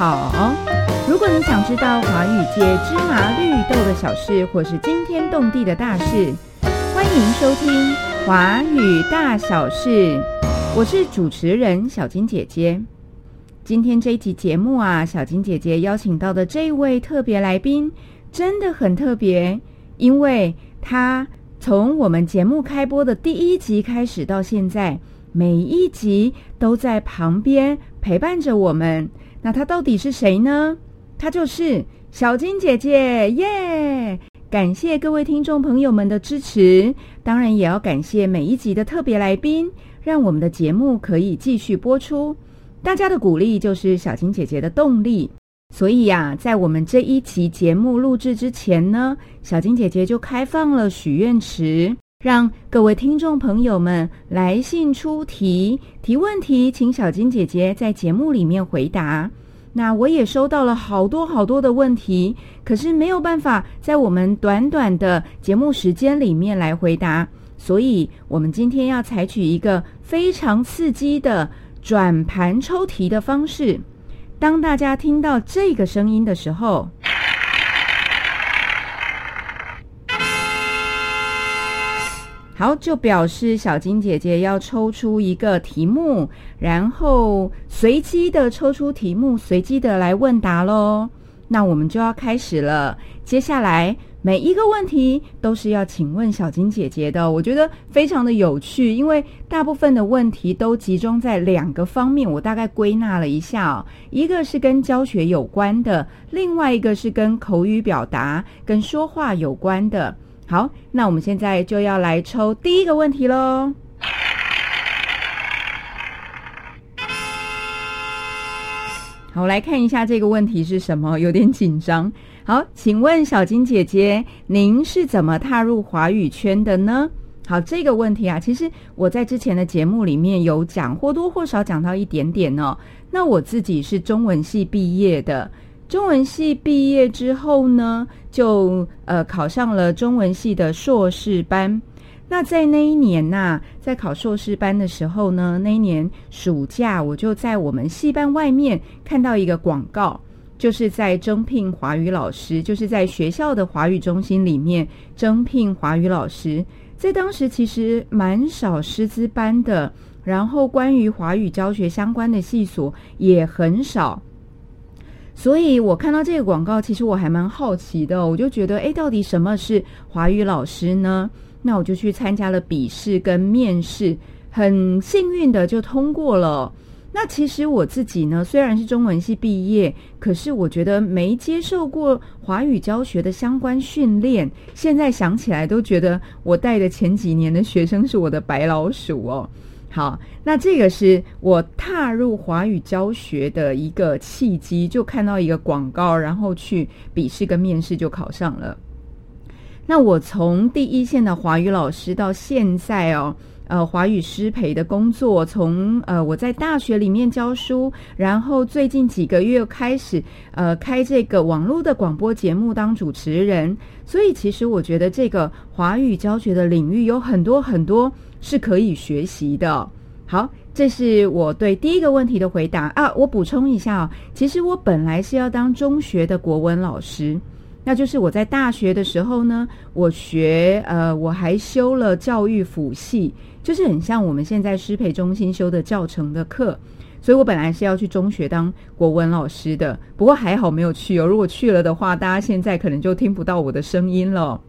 好。如果你想知道华语界芝麻绿豆的小事，或是惊天动地的大事，欢迎收听《华语大小事》。我是主持人小金姐姐。今天这一集节目啊，小金姐姐邀请到的这位特别来宾真的很特别，因为他从我们节目开播的第一集开始到现在，每一集都在旁边陪伴着我们。那他到底是谁呢？她就是小金姐姐耶！感谢各位听众朋友们的支持，当然也要感谢每一集的特别来宾，让我们的节目可以继续播出。大家的鼓励就是小金姐姐的动力。所以呀，在我们这一期节目录制之前呢，小金姐姐就开放了许愿池，让各位听众朋友们来信出题、提问题，请小金姐姐在节目里面回答。那我也收到了好多好多的问题，可是没有办法在我们短短的节目时间里面来回答，所以我们今天要采取一个非常刺激的转盘抽题的方式。当大家听到这个声音的时候。好，就表示小金姐姐要抽出一个题目，然后随机的抽出题目，随机的来问答喽。那我们就要开始了。接下来每一个问题都是要请问小金姐姐的，我觉得非常的有趣，因为大部分的问题都集中在两个方面。我大概归纳了一下哦，一个是跟教学有关的，另外一个是跟口语表达、跟说话有关的。好，那我们现在就要来抽第一个问题喽。好，我来看一下这个问题是什么，有点紧张。好，请问小金姐姐，您是怎么踏入华语圈的呢？好，这个问题啊，其实我在之前的节目里面有讲，或多或少讲到一点点哦。那我自己是中文系毕业的。中文系毕业之后呢，就呃考上了中文系的硕士班。那在那一年呐，在考硕士班的时候呢，那一年暑假，我就在我们系班外面看到一个广告，就是在征聘华语老师，就是在学校的华语中心里面征聘华语老师。在当时其实蛮少师资班的，然后关于华语教学相关的系所也很少。所以我看到这个广告，其实我还蛮好奇的。我就觉得，哎，到底什么是华语老师呢？那我就去参加了笔试跟面试，很幸运的就通过了。那其实我自己呢，虽然是中文系毕业，可是我觉得没接受过华语教学的相关训练。现在想起来，都觉得我带的前几年的学生是我的白老鼠哦。好，那这个是我踏入华语教学的一个契机，就看到一个广告，然后去笔试跟面试就考上了。那我从第一线的华语老师到现在哦，呃，华语师培的工作，从呃我在大学里面教书，然后最近几个月开始呃开这个网络的广播节目当主持人，所以其实我觉得这个华语教学的领域有很多很多。是可以学习的。好，这是我对第一个问题的回答啊。我补充一下啊，其实我本来是要当中学的国文老师，那就是我在大学的时候呢，我学呃，我还修了教育辅系，就是很像我们现在师培中心修的教程的课，所以我本来是要去中学当国文老师的。不过还好没有去哦，如果去了的话，大家现在可能就听不到我的声音了。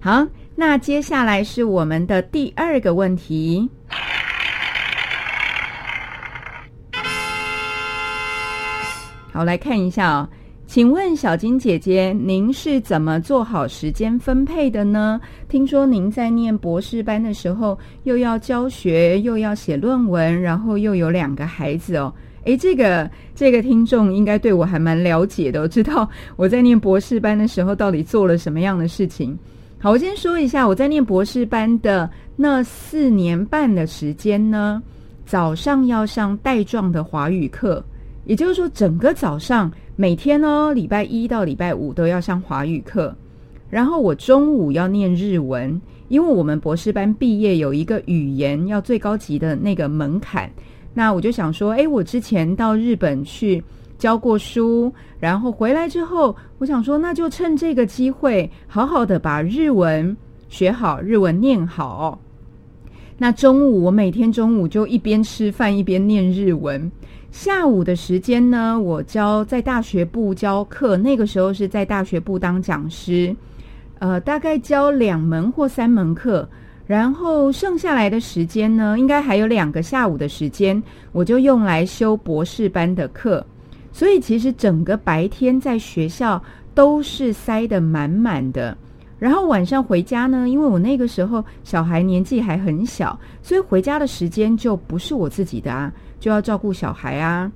好。那接下来是我们的第二个问题。好，来看一下哦，请问小金姐姐，您是怎么做好时间分配的呢？听说您在念博士班的时候，又要教学，又要写论文，然后又有两个孩子哦。诶，这个这个听众应该对我还蛮了解的，我知道我在念博士班的时候到底做了什么样的事情。好，我先说一下，我在念博士班的那四年半的时间呢，早上要上带状的华语课，也就是说，整个早上每天呢，礼拜一到礼拜五都要上华语课，然后我中午要念日文，因为我们博士班毕业有一个语言要最高级的那个门槛，那我就想说，诶，我之前到日本去教过书，然后回来之后，我想说，那就趁这个机会，好好的把日文学好，日文念好。那中午我每天中午就一边吃饭一边念日文。下午的时间呢，我教在大学部教课，那个时候是在大学部当讲师，呃，大概教两门或三门课。然后剩下来的时间呢，应该还有两个下午的时间，我就用来修博士班的课。所以其实整个白天在学校都是塞得满满的。然后晚上回家呢，因为我那个时候小孩年纪还很小，所以回家的时间就不是我自己的啊，就要照顾小孩啊。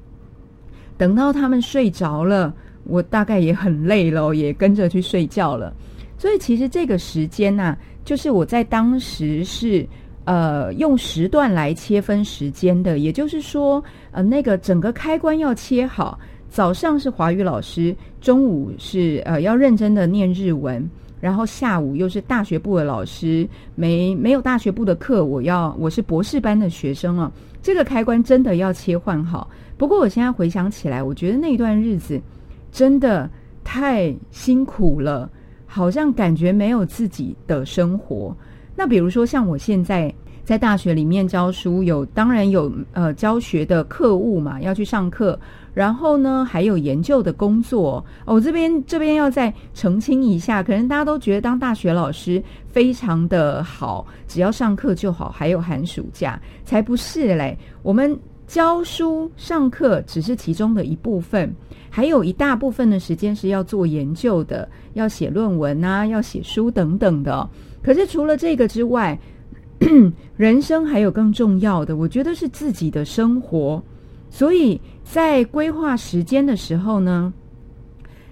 等到他们睡着了，我大概也很累了，也跟着去睡觉了。所以其实这个时间呢。就是我在当时是呃用时段来切分时间的，也就是说呃那个整个开关要切好，早上是华语老师，中午是呃要认真的念日文，然后下午又是大学部的老师，没没有大学部的课，我要我是博士班的学生啊，这个开关真的要切换好。不过我现在回想起来，我觉得那段日子真的太辛苦了。好像感觉没有自己的生活。那比如说，像我现在在大学里面教书，有当然有呃教学的课务嘛，要去上课。然后呢，还有研究的工作。我这边这边要再澄清一下，可能大家都觉得当大学老师非常的好，只要上课就好，还有寒暑假，才不是嘞。我们教书上课只是其中的一部分。还有一大部分的时间是要做研究的，要写论文啊，要写书等等的。可是除了这个之外，人生还有更重要的，我觉得是自己的生活。所以在规划时间的时候呢，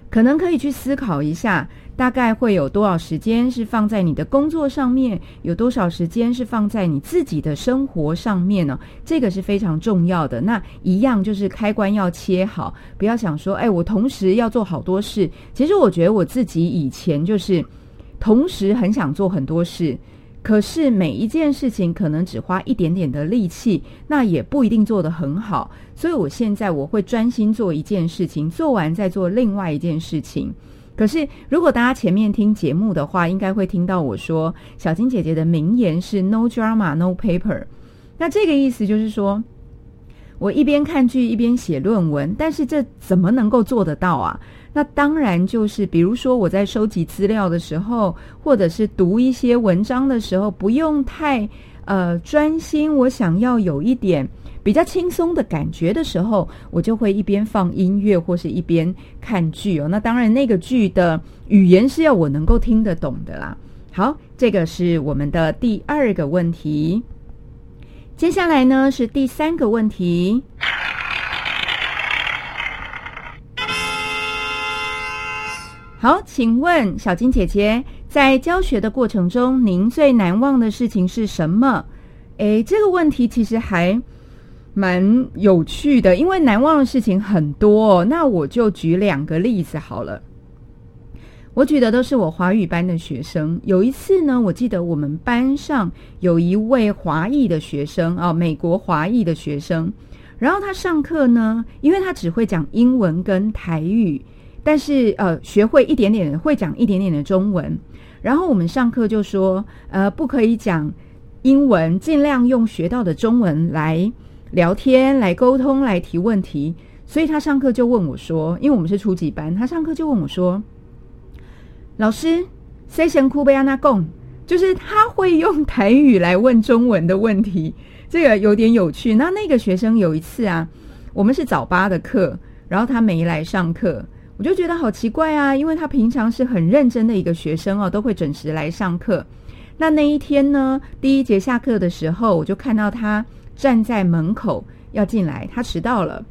可能可以去思考一下。大概会有多少时间是放在你的工作上面？有多少时间是放在你自己的生活上面呢？这个是非常重要的。那一样就是开关要切好，不要想说，哎，我同时要做好多事。其实我觉得我自己以前就是同时很想做很多事，可是每一件事情可能只花一点点的力气，那也不一定做得很好。所以我现在我会专心做一件事情，做完再做另外一件事情。可是，如果大家前面听节目的话，应该会听到我说，小金姐姐的名言是 “No drama, no paper”。那这个意思就是说，我一边看剧一边写论文，但是这怎么能够做得到啊？那当然就是，比如说我在收集资料的时候，或者是读一些文章的时候，不用太呃专心，我想要有一点。比较轻松的感觉的时候，我就会一边放音乐或是一边看剧哦。那当然，那个剧的语言是要我能够听得懂的啦。好，这个是我们的第二个问题。接下来呢是第三个问题。好，请问小金姐姐，在教学的过程中，您最难忘的事情是什么？诶，这个问题其实还。蛮有趣的，因为难忘的事情很多。那我就举两个例子好了。我举的都是我华语班的学生。有一次呢，我记得我们班上有一位华裔的学生啊，美国华裔的学生。然后他上课呢，因为他只会讲英文跟台语，但是呃，学会一点点，会讲一点点的中文。然后我们上课就说，呃，不可以讲英文，尽量用学到的中文来。聊天来沟通来提问题，所以他上课就问我说：“因为我们是初级班，他上课就问我说，老师，C 神库贝亚纳贡，就是他会用台语来问中文的问题，这个有点有趣。那那个学生有一次啊，我们是早八的课，然后他没来上课，我就觉得好奇怪啊，因为他平常是很认真的一个学生哦，都会准时来上课。那那一天呢，第一节下课的时候，我就看到他。站在门口要进来，他迟到了。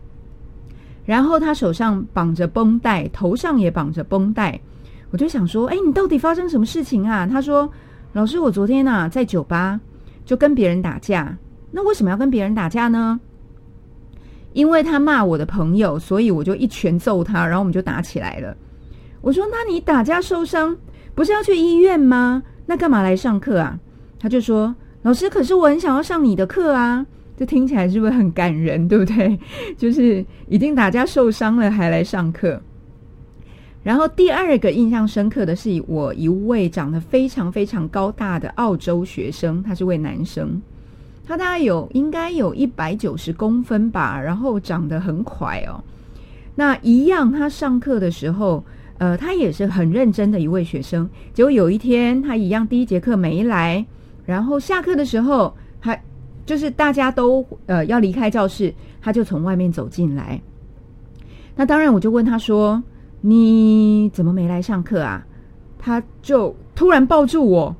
然后他手上绑着绷带，头上也绑着绷带。我就想说：“哎，你到底发生什么事情啊？”他说：“老师，我昨天呐在酒吧就跟别人打架。那为什么要跟别人打架呢？因为他骂我的朋友，所以我就一拳揍他，然后我们就打起来了。我说：那你打架受伤不是要去医院吗？那干嘛来上课啊？他就说：老师，可是我很想要上你的课啊。”这听起来是不是很感人，对不对？就是已经打架受伤了还来上课。然后第二个印象深刻的是，我一位长得非常非常高大的澳洲学生，他是位男生，他大概有应该有一百九十公分吧，然后长得很快哦。那一样，他上课的时候，呃，他也是很认真的一位学生。结果有一天，他一样第一节课没来，然后下课的时候，他就是大家都呃要离开教室，他就从外面走进来。那当然，我就问他说。你怎么没来上课啊？他就突然抱住我，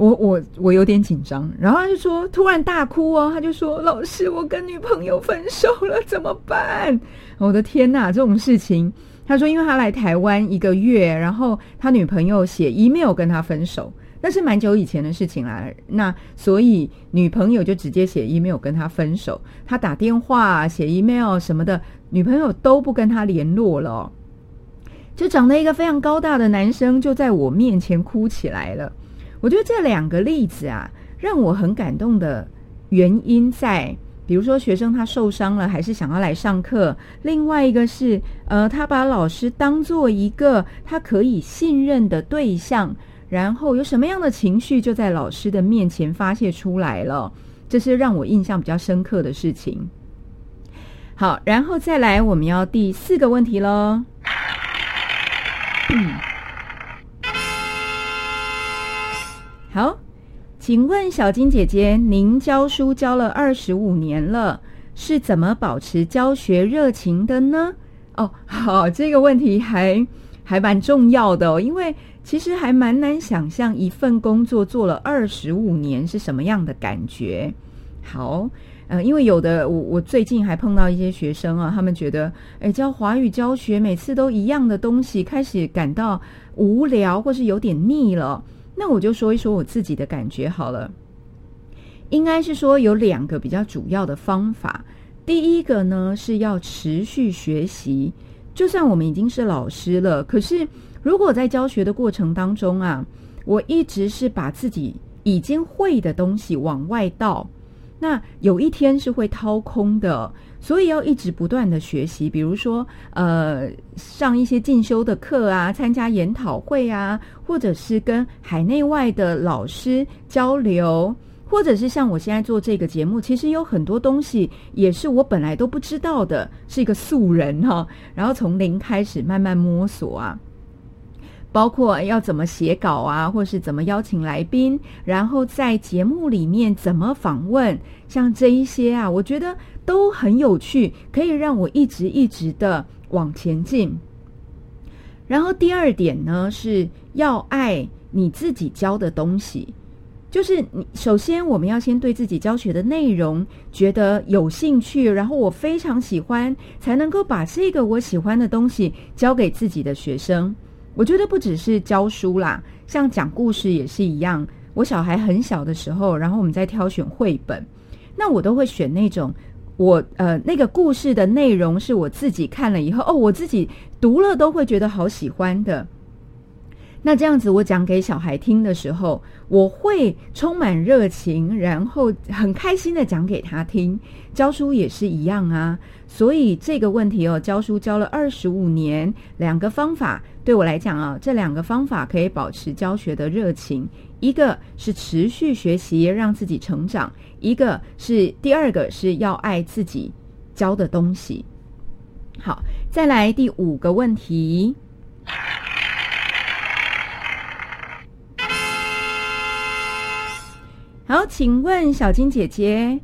我我我有点紧张，然后他就说突然大哭哦，他就说老师，我跟女朋友分手了，怎么办？我的天哪，这种事情，他说因为他来台湾一个月，然后他女朋友写 email 跟他分手，那是蛮久以前的事情啦。那所以女朋友就直接写 email 跟他分手，他打电话写 email 什么的，女朋友都不跟他联络了。就长得一个非常高大的男生，就在我面前哭起来了。我觉得这两个例子啊，让我很感动的原因在，比如说学生他受伤了，还是想要来上课；另外一个是，呃，他把老师当做一个他可以信任的对象，然后有什么样的情绪就在老师的面前发泄出来了，这是让我印象比较深刻的事情。好，然后再来，我们要第四个问题喽。嗯，好，请问小金姐姐，您教书教了二十五年了，是怎么保持教学热情的呢？哦，好，这个问题还还蛮重要的哦，因为其实还蛮难想象一份工作做了二十五年是什么样的感觉。好。呃，因为有的我我最近还碰到一些学生啊，他们觉得，哎，教华语教学每次都一样的东西，开始感到无聊或是有点腻了。那我就说一说我自己的感觉好了。应该是说有两个比较主要的方法。第一个呢是要持续学习，就算我们已经是老师了，可是如果在教学的过程当中啊，我一直是把自己已经会的东西往外倒。那有一天是会掏空的，所以要一直不断的学习，比如说，呃，上一些进修的课啊，参加研讨会啊，或者是跟海内外的老师交流，或者是像我现在做这个节目，其实有很多东西也是我本来都不知道的，是一个素人哈，然后从零开始慢慢摸索啊。包括要怎么写稿啊，或是怎么邀请来宾，然后在节目里面怎么访问，像这一些啊，我觉得都很有趣，可以让我一直一直的往前进。然后第二点呢，是要爱你自己教的东西，就是你首先我们要先对自己教学的内容觉得有兴趣，然后我非常喜欢，才能够把这个我喜欢的东西教给自己的学生。我觉得不只是教书啦，像讲故事也是一样。我小孩很小的时候，然后我们在挑选绘本，那我都会选那种我呃那个故事的内容是我自己看了以后哦，我自己读了都会觉得好喜欢的。那这样子，我讲给小孩听的时候，我会充满热情，然后很开心的讲给他听。教书也是一样啊，所以这个问题哦，教书教了二十五年，两个方法对我来讲啊，这两个方法可以保持教学的热情。一个是持续学习，让自己成长；一个是第二个是要爱自己教的东西。好，再来第五个问题。好，请问小金姐姐，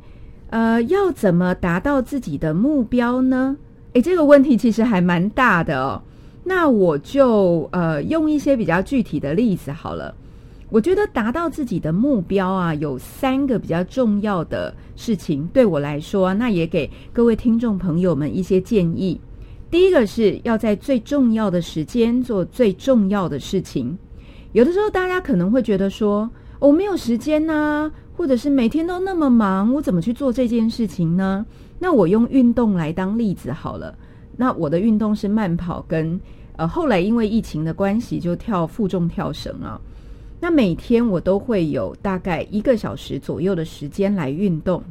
呃，要怎么达到自己的目标呢？诶，这个问题其实还蛮大的哦。那我就呃用一些比较具体的例子好了。我觉得达到自己的目标啊，有三个比较重要的事情，对我来说，那也给各位听众朋友们一些建议。第一个是要在最重要的时间做最重要的事情。有的时候大家可能会觉得说。我没有时间呐，或者是每天都那么忙，我怎么去做这件事情呢？那我用运动来当例子好了。那我的运动是慢跑，跟呃后来因为疫情的关系就跳负重跳绳啊。那每天我都会有大概一个小时左右的时间来运动。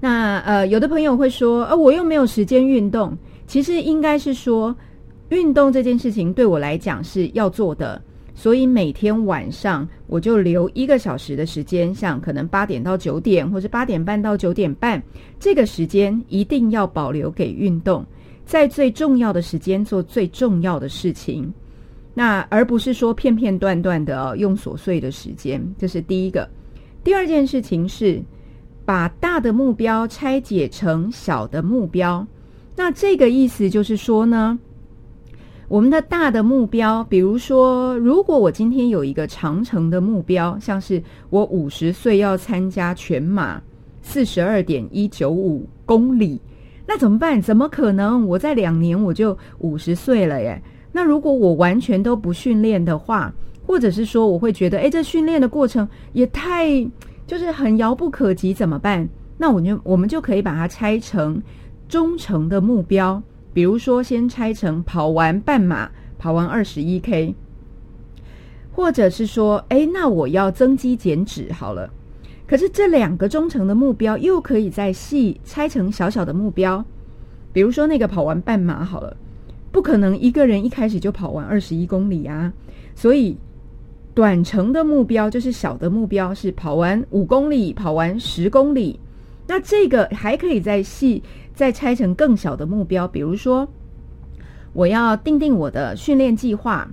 那呃，有的朋友会说，呃，我又没有时间运动。其实应该是说，运动这件事情对我来讲是要做的，所以每天晚上我就留一个小时的时间，像可能八点到九点，或是八点半到九点半，这个时间一定要保留给运动，在最重要的时间做最重要的事情。那而不是说片片段段的用琐碎的时间，这是第一个。第二件事情是把大的目标拆解成小的目标。那这个意思就是说呢，我们的大的目标，比如说，如果我今天有一个长城的目标，像是我五十岁要参加全马四十二点一九五公里，那怎么办？怎么可能？我在两年我就五十岁了耶？那如果我完全都不训练的话，或者是说我会觉得，哎，这训练的过程也太就是很遥不可及，怎么办？那我就我们就可以把它拆成中程的目标，比如说先拆成跑完半马，跑完二十一 K，或者是说，哎，那我要增肌减脂好了。可是这两个中程的目标又可以再细拆成小小的目标，比如说那个跑完半马好了。不可能一个人一开始就跑完二十一公里啊！所以短程的目标就是小的目标是跑完五公里、跑完十公里。那这个还可以再细再拆成更小的目标，比如说我要定定我的训练计划。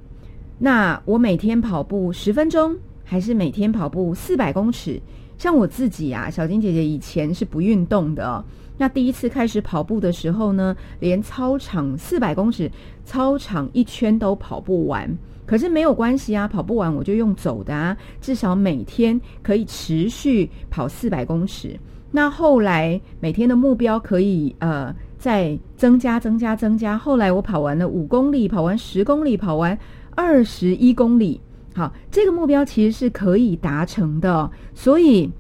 那我每天跑步十分钟，还是每天跑步四百公尺？像我自己啊，小金姐姐以前是不运动的。那第一次开始跑步的时候呢，连操场四百公尺，操场一圈都跑不完。可是没有关系啊，跑不完我就用走的啊，至少每天可以持续跑四百公尺。那后来每天的目标可以呃再增加、增加、增加。后来我跑完了五公里，跑完十公里，跑完二十一公里。好，这个目标其实是可以达成的。所以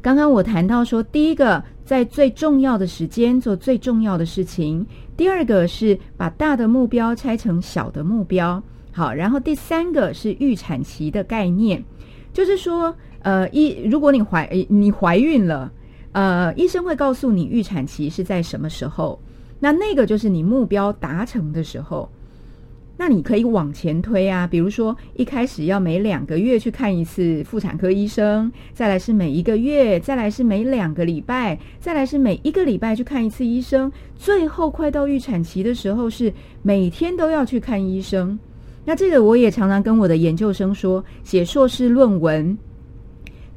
刚刚我谈到说，第一个。在最重要的时间做最重要的事情。第二个是把大的目标拆成小的目标。好，然后第三个是预产期的概念，就是说，呃，一如果你怀你怀孕了，呃，医生会告诉你预产期是在什么时候，那那个就是你目标达成的时候。那你可以往前推啊，比如说一开始要每两个月去看一次妇产科医生，再来是每一个月，再来是每两个礼拜，再来是每一个礼拜去看一次医生，最后快到预产期的时候是每天都要去看医生。那这个我也常常跟我的研究生说，写硕士论文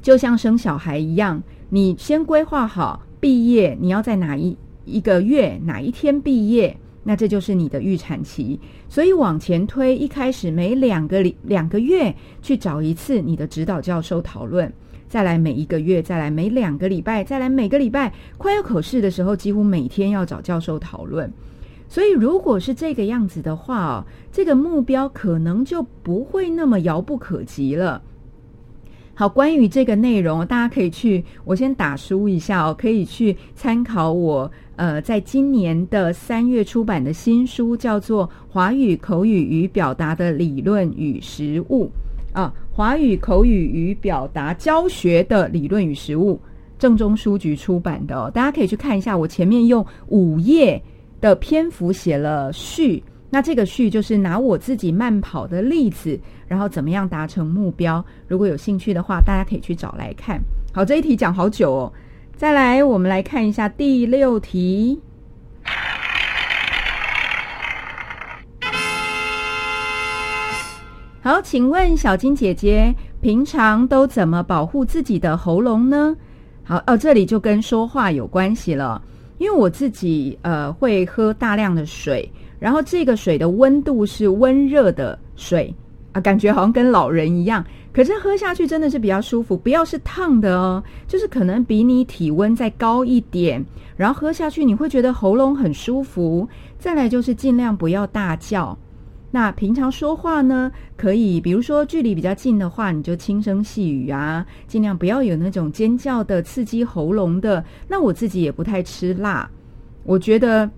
就像生小孩一样，你先规划好毕业你要在哪一一个月哪一天毕业。那这就是你的预产期，所以往前推，一开始每两个礼两个月去找一次你的指导教授讨论，再来每一个月，再来每两个礼拜，再来每个礼拜，快要考试的时候，几乎每天要找教授讨论。所以如果是这个样子的话哦，这个目标可能就不会那么遥不可及了。好，关于这个内容，大家可以去，我先打书一下哦，可以去参考我呃，在今年的三月出版的新书，叫做《华语口语与表达的理论与实务》啊，《华语口语与表达教学的理论与实务》，正中书局出版的，大家可以去看一下。我前面用五页的篇幅写了序。那这个序就是拿我自己慢跑的例子，然后怎么样达成目标？如果有兴趣的话，大家可以去找来看。好，这一题讲好久哦。再来，我们来看一下第六题。好，请问小金姐姐平常都怎么保护自己的喉咙呢？好，哦，这里就跟说话有关系了，因为我自己呃会喝大量的水。然后这个水的温度是温热的水啊，感觉好像跟老人一样。可是喝下去真的是比较舒服，不要是烫的哦，就是可能比你体温再高一点，然后喝下去你会觉得喉咙很舒服。再来就是尽量不要大叫。那平常说话呢，可以比如说距离比较近的话，你就轻声细语啊，尽量不要有那种尖叫的刺激喉咙的。那我自己也不太吃辣，我觉得。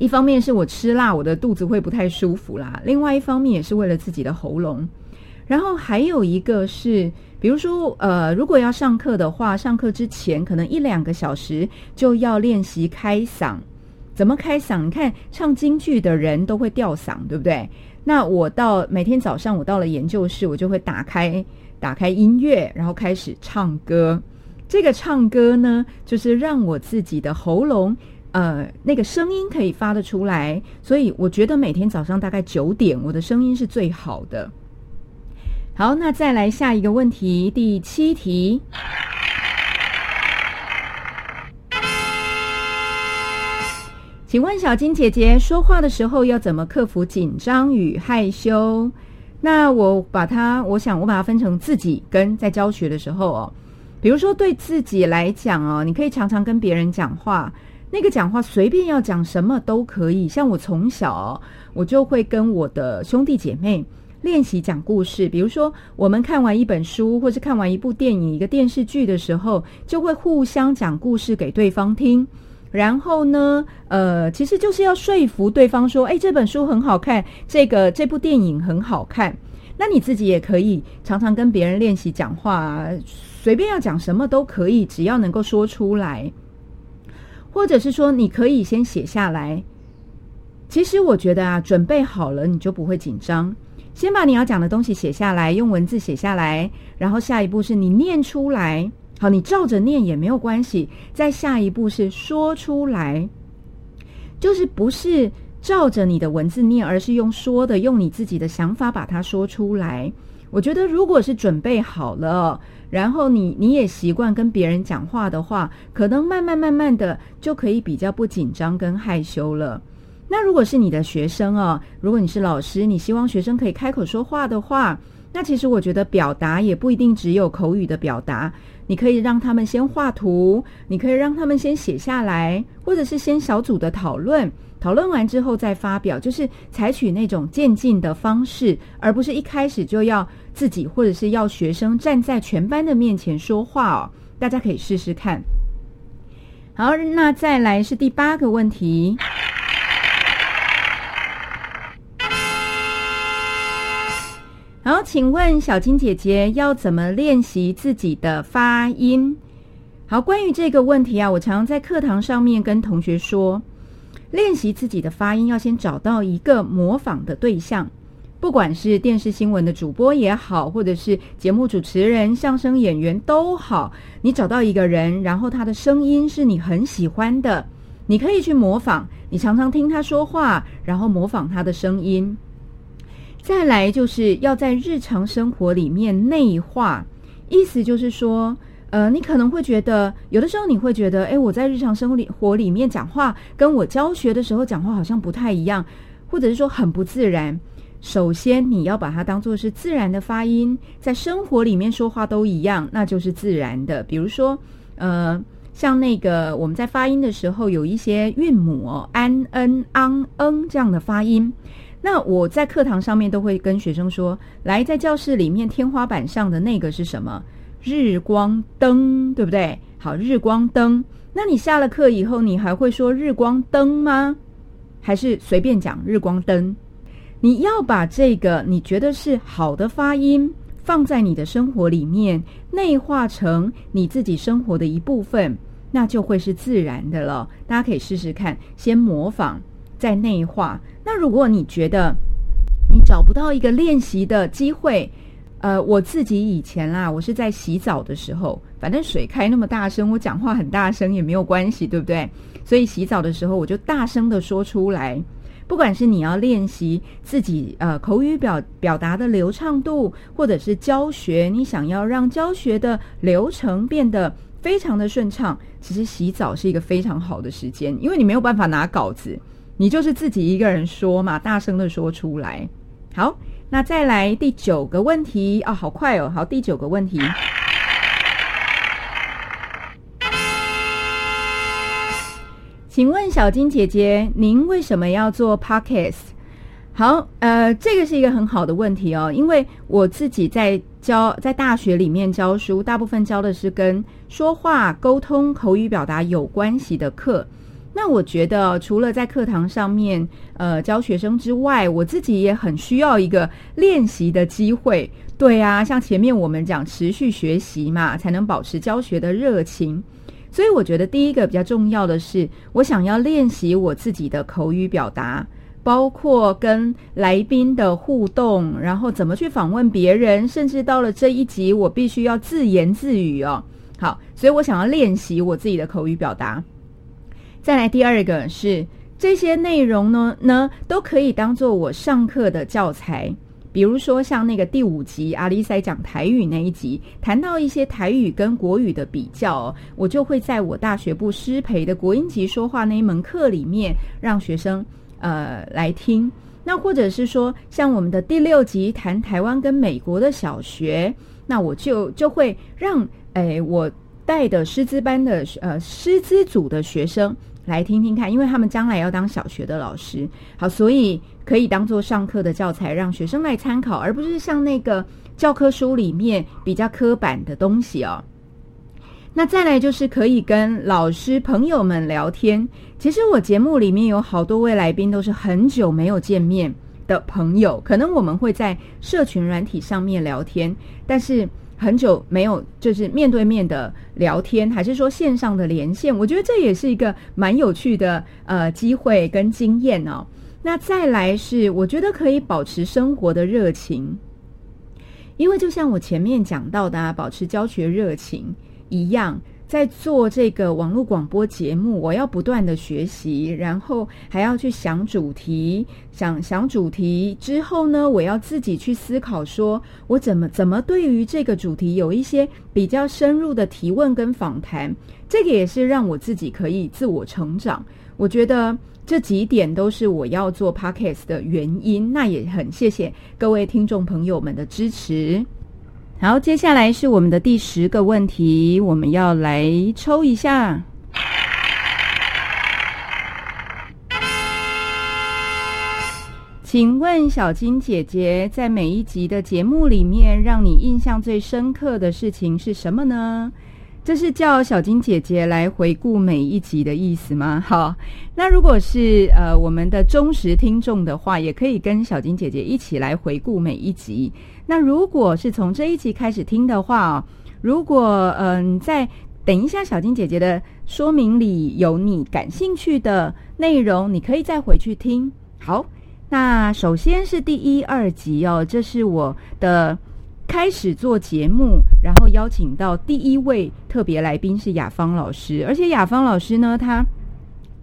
一方面是我吃辣，我的肚子会不太舒服啦。另外一方面也是为了自己的喉咙。然后还有一个是比如说，呃，如果要上课的话，上课之前可能一两个小时就要练习开嗓。怎么开嗓？你看唱京剧的人都会吊嗓，对不对？那我到每天早上，我到了研究室，我就会打开打开音乐，然后开始唱歌。这个唱歌呢，就是让我自己的喉咙，呃，那个声音可以发得出来。所以我觉得每天早上大概九点，我的声音是最好的。好，那再来下一个问题，第七题。请问小金姐姐，说话的时候要怎么克服紧张与害羞？那我把它，我想我把它分成自己跟在教学的时候哦。比如说对自己来讲哦，你可以常常跟别人讲话，那个讲话随便要讲什么都可以。像我从小我就会跟我的兄弟姐妹练习讲故事，比如说我们看完一本书，或是看完一部电影、一个电视剧的时候，就会互相讲故事给对方听。然后呢，呃，其实就是要说服对方说，哎，这本书很好看，这个这部电影很好看。那你自己也可以常常跟别人练习讲话，随便要讲什么都可以，只要能够说出来，或者是说你可以先写下来。其实我觉得啊，准备好了你就不会紧张。先把你要讲的东西写下来，用文字写下来，然后下一步是你念出来。好，你照着念也没有关系。再下一步是说出来，就是不是照着你的文字念，而是用说的，用你自己的想法把它说出来。我觉得，如果是准备好了，然后你你也习惯跟别人讲话的话，可能慢慢慢慢的就可以比较不紧张跟害羞了。那如果是你的学生哦，如果你是老师，你希望学生可以开口说话的话，那其实我觉得表达也不一定只有口语的表达。你可以让他们先画图，你可以让他们先写下来，或者是先小组的讨论，讨论完之后再发表，就是采取那种渐进的方式，而不是一开始就要自己或者是要学生站在全班的面前说话哦。大家可以试试看。好，那再来是第八个问题。好，请问小金姐姐要怎么练习自己的发音？好，关于这个问题啊，我常常在课堂上面跟同学说，练习自己的发音要先找到一个模仿的对象，不管是电视新闻的主播也好，或者是节目主持人、相声演员都好，你找到一个人，然后他的声音是你很喜欢的，你可以去模仿，你常常听他说话，然后模仿他的声音。再来就是要在日常生活里面内化，意思就是说，呃，你可能会觉得，有的时候你会觉得，哎，我在日常生活里面讲话，跟我教学的时候讲话好像不太一样，或者是说很不自然。首先，你要把它当做是自然的发音，在生活里面说话都一样，那就是自然的。比如说，呃，像那个我们在发音的时候有一些韵母哦，安、恩、昂、嗯这样的发音。那我在课堂上面都会跟学生说：“来，在教室里面天花板上的那个是什么？日光灯，对不对？好，日光灯。那你下了课以后，你还会说日光灯吗？还是随便讲日光灯？你要把这个你觉得是好的发音放在你的生活里面，内化成你自己生活的一部分，那就会是自然的了。大家可以试试看，先模仿。”再内化。那如果你觉得你找不到一个练习的机会，呃，我自己以前啦，我是在洗澡的时候，反正水开那么大声，我讲话很大声也没有关系，对不对？所以洗澡的时候我就大声的说出来。不管是你要练习自己呃口语表表达的流畅度，或者是教学，你想要让教学的流程变得非常的顺畅，其实洗澡是一个非常好的时间，因为你没有办法拿稿子。你就是自己一个人说嘛，大声的说出来。好，那再来第九个问题啊，好快哦。好，第九个问题，请问小金姐姐，您为什么要做 podcast？好，呃，这个是一个很好的问题哦，因为我自己在教，在大学里面教书，大部分教的是跟说话、沟通、口语表达有关系的课。那我觉得，除了在课堂上面呃教学生之外，我自己也很需要一个练习的机会。对啊，像前面我们讲持续学习嘛，才能保持教学的热情。所以我觉得第一个比较重要的是，我想要练习我自己的口语表达，包括跟来宾的互动，然后怎么去访问别人，甚至到了这一集，我必须要自言自语哦。好，所以我想要练习我自己的口语表达。再来第二个是这些内容呢，呢都可以当做我上课的教材。比如说像那个第五集阿丽塞讲台语那一集，谈到一些台语跟国语的比较，我就会在我大学部师培的国音级说话那一门课里面，让学生呃来听。那或者是说，像我们的第六集谈台湾跟美国的小学，那我就就会让诶我带的师资班的呃师资组的学生。来听听看，因为他们将来要当小学的老师，好，所以可以当做上课的教材，让学生来参考，而不是像那个教科书里面比较刻板的东西哦。那再来就是可以跟老师朋友们聊天。其实我节目里面有好多位来宾都是很久没有见面的朋友，可能我们会在社群软体上面聊天，但是。很久没有就是面对面的聊天，还是说线上的连线？我觉得这也是一个蛮有趣的呃机会跟经验哦。那再来是，我觉得可以保持生活的热情，因为就像我前面讲到的啊，保持教学热情一样。在做这个网络广播节目，我要不断的学习，然后还要去想主题，想想主题之后呢，我要自己去思考，说我怎么怎么对于这个主题有一些比较深入的提问跟访谈，这个也是让我自己可以自我成长。我觉得这几点都是我要做 podcast 的原因。那也很谢谢各位听众朋友们的支持。好，接下来是我们的第十个问题，我们要来抽一下。请问小金姐姐，在每一集的节目里面，让你印象最深刻的事情是什么呢？这是叫小金姐姐来回顾每一集的意思吗？好，那如果是呃我们的忠实听众的话，也可以跟小金姐姐一起来回顾每一集。那如果是从这一集开始听的话哦，如果嗯在等一下小金姐姐的说明里有你感兴趣的内容，你可以再回去听。好，那首先是第一二集哦，这是我的。开始做节目，然后邀请到第一位特别来宾是雅芳老师，而且雅芳老师呢，他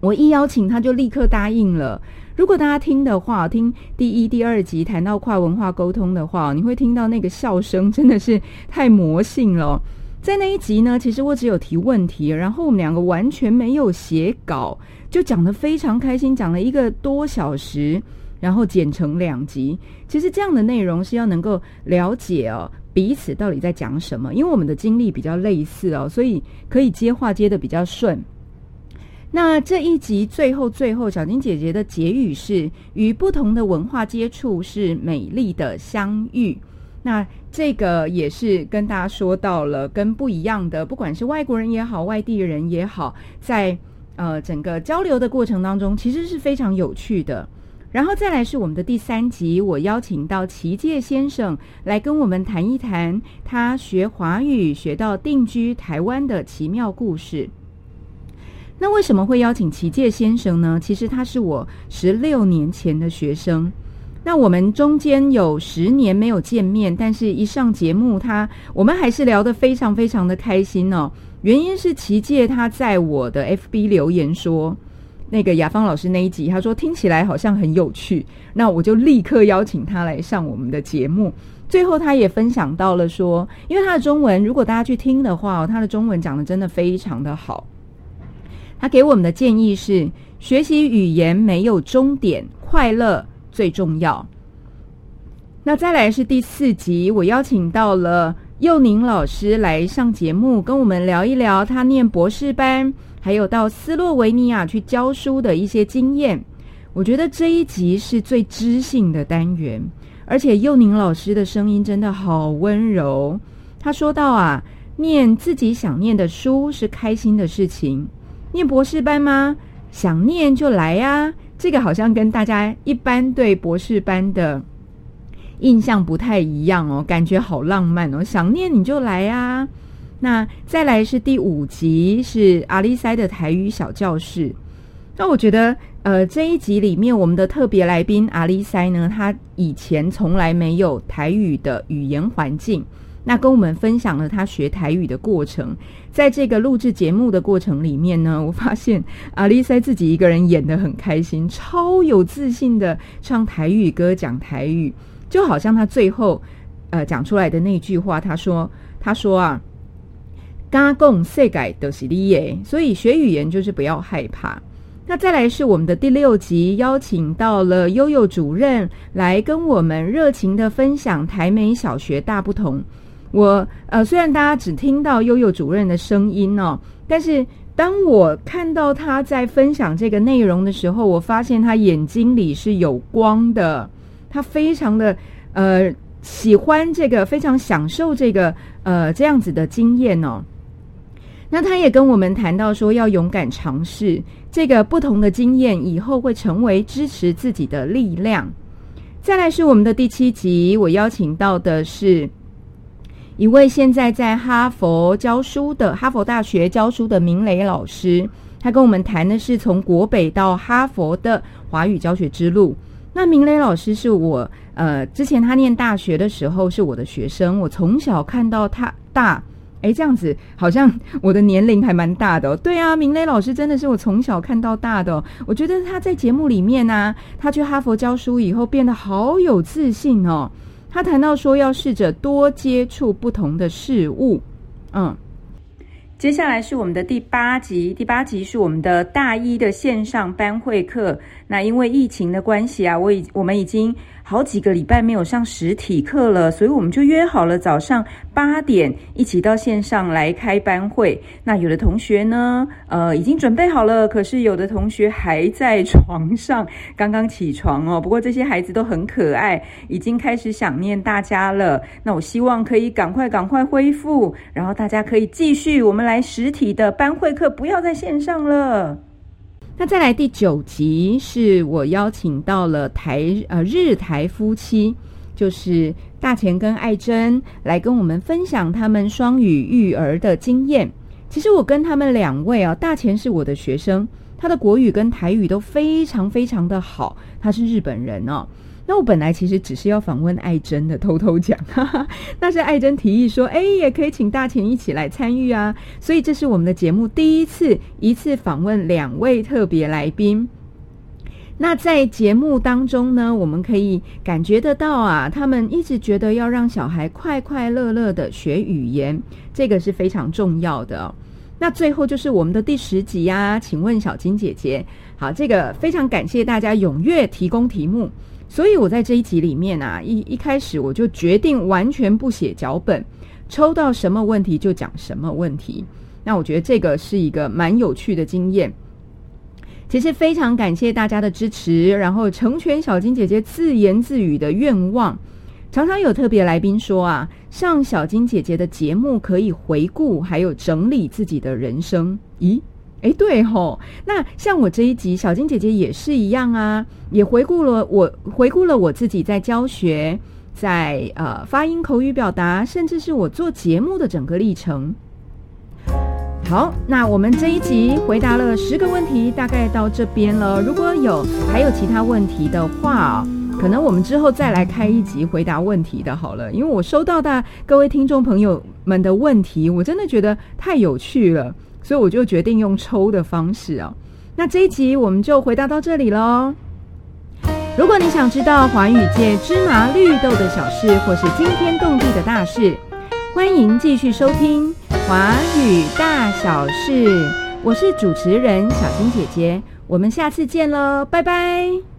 我一邀请他就立刻答应了。如果大家听的话，听第一、第二集谈到跨文化沟通的话，你会听到那个笑声真的是太魔性了。在那一集呢，其实我只有提问题，然后我们两个完全没有写稿，就讲得非常开心，讲了一个多小时。然后剪成两集，其实这样的内容是要能够了解哦彼此到底在讲什么，因为我们的经历比较类似哦，所以可以接话接的比较顺。那这一集最后最后，小金姐姐的结语是：与不同的文化接触是美丽的相遇。那这个也是跟大家说到了，跟不一样的，不管是外国人也好，外地人也好，在呃整个交流的过程当中，其实是非常有趣的。然后再来是我们的第三集，我邀请到齐介先生来跟我们谈一谈他学华语学到定居台湾的奇妙故事。那为什么会邀请齐介先生呢？其实他是我十六年前的学生。那我们中间有十年没有见面，但是一上节目，他我们还是聊得非常非常的开心哦。原因是齐介他在我的 FB 留言说。那个雅芳老师那一集，他说听起来好像很有趣，那我就立刻邀请他来上我们的节目。最后，他也分享到了说，因为他的中文，如果大家去听的话，他的中文讲的真的非常的好。他给我们的建议是：学习语言没有终点，快乐最重要。那再来是第四集，我邀请到了幼宁老师来上节目，跟我们聊一聊他念博士班。还有到斯洛维尼亚去教书的一些经验，我觉得这一集是最知性的单元，而且幼宁老师的声音真的好温柔。他说到啊，念自己想念的书是开心的事情，念博士班吗？想念就来呀。这个好像跟大家一般对博士班的印象不太一样哦，感觉好浪漫哦。想念你就来啊。那再来是第五集，是阿丽塞的台语小教室。那我觉得，呃，这一集里面我们的特别来宾阿丽塞呢，他以前从来没有台语的语言环境。那跟我们分享了他学台语的过程，在这个录制节目的过程里面呢，我发现阿丽塞自己一个人演的很开心，超有自信的唱台语歌，讲台语，就好像他最后呃讲出来的那句话，他说：“他说啊，嘎贡世改都是你耶，所以学语言就是不要害怕。”那再来是我们的第六集，邀请到了悠悠主任来跟我们热情的分享台美小学大不同。我呃，虽然大家只听到悠悠主任的声音哦，但是当我看到他在分享这个内容的时候，我发现他眼睛里是有光的，他非常的呃喜欢这个，非常享受这个呃这样子的经验哦。那他也跟我们谈到说，要勇敢尝试这个不同的经验，以后会成为支持自己的力量。再来是我们的第七集，我邀请到的是。一位现在在哈佛教书的哈佛大学教书的明雷老师，他跟我们谈的是从国北到哈佛的华语教学之路。那明雷老师是我呃之前他念大学的时候是我的学生，我从小看到他大，诶，这样子好像我的年龄还蛮大的。对啊，明雷老师真的是我从小看到大的。我觉得他在节目里面呢，他去哈佛教书以后变得好有自信哦。他谈到说，要试着多接触不同的事物，嗯。接下来是我们的第八集，第八集是我们的大一的线上班会课。那因为疫情的关系啊，我已我们已经。好几个礼拜没有上实体课了，所以我们就约好了早上八点一起到线上来开班会。那有的同学呢，呃，已经准备好了，可是有的同学还在床上，刚刚起床哦。不过这些孩子都很可爱，已经开始想念大家了。那我希望可以赶快赶快恢复，然后大家可以继续我们来实体的班会课，不要在线上了。那再来第九集，是我邀请到了台呃日台夫妻，就是大钱跟爱珍来跟我们分享他们双语育儿的经验。其实我跟他们两位啊，大钱是我的学生，他的国语跟台语都非常非常的好，他是日本人哦。那我本来其实只是要访问艾珍的，偷偷讲，那是艾珍提议说，哎，也可以请大钱一起来参与啊，所以这是我们的节目第一次一次访问两位特别来宾。那在节目当中呢，我们可以感觉得到啊，他们一直觉得要让小孩快快乐乐的学语言，这个是非常重要的。那最后就是我们的第十集呀，请问小金姐姐，好，这个非常感谢大家踊跃提供题目。所以我在这一集里面啊，一一开始我就决定完全不写脚本，抽到什么问题就讲什么问题。那我觉得这个是一个蛮有趣的经验。其实非常感谢大家的支持，然后成全小金姐姐自言自语的愿望。常常有特别来宾说啊，上小金姐姐的节目可以回顾，还有整理自己的人生。咦？哎，对吼，那像我这一集，小金姐姐也是一样啊，也回顾了我回顾了我自己在教学，在呃发音、口语表达，甚至是我做节目的整个历程。好，那我们这一集回答了十个问题，大概到这边了。如果有还有其他问题的话，可能我们之后再来开一集回答问题的好了，因为我收到的各位听众朋友们的问题，我真的觉得太有趣了。所以我就决定用抽的方式哦。那这一集我们就回答到这里喽。如果你想知道华语界芝麻绿豆的小事，或是惊天动地的大事，欢迎继续收听《华语大小事》。我是主持人小金姐姐，我们下次见喽，拜拜。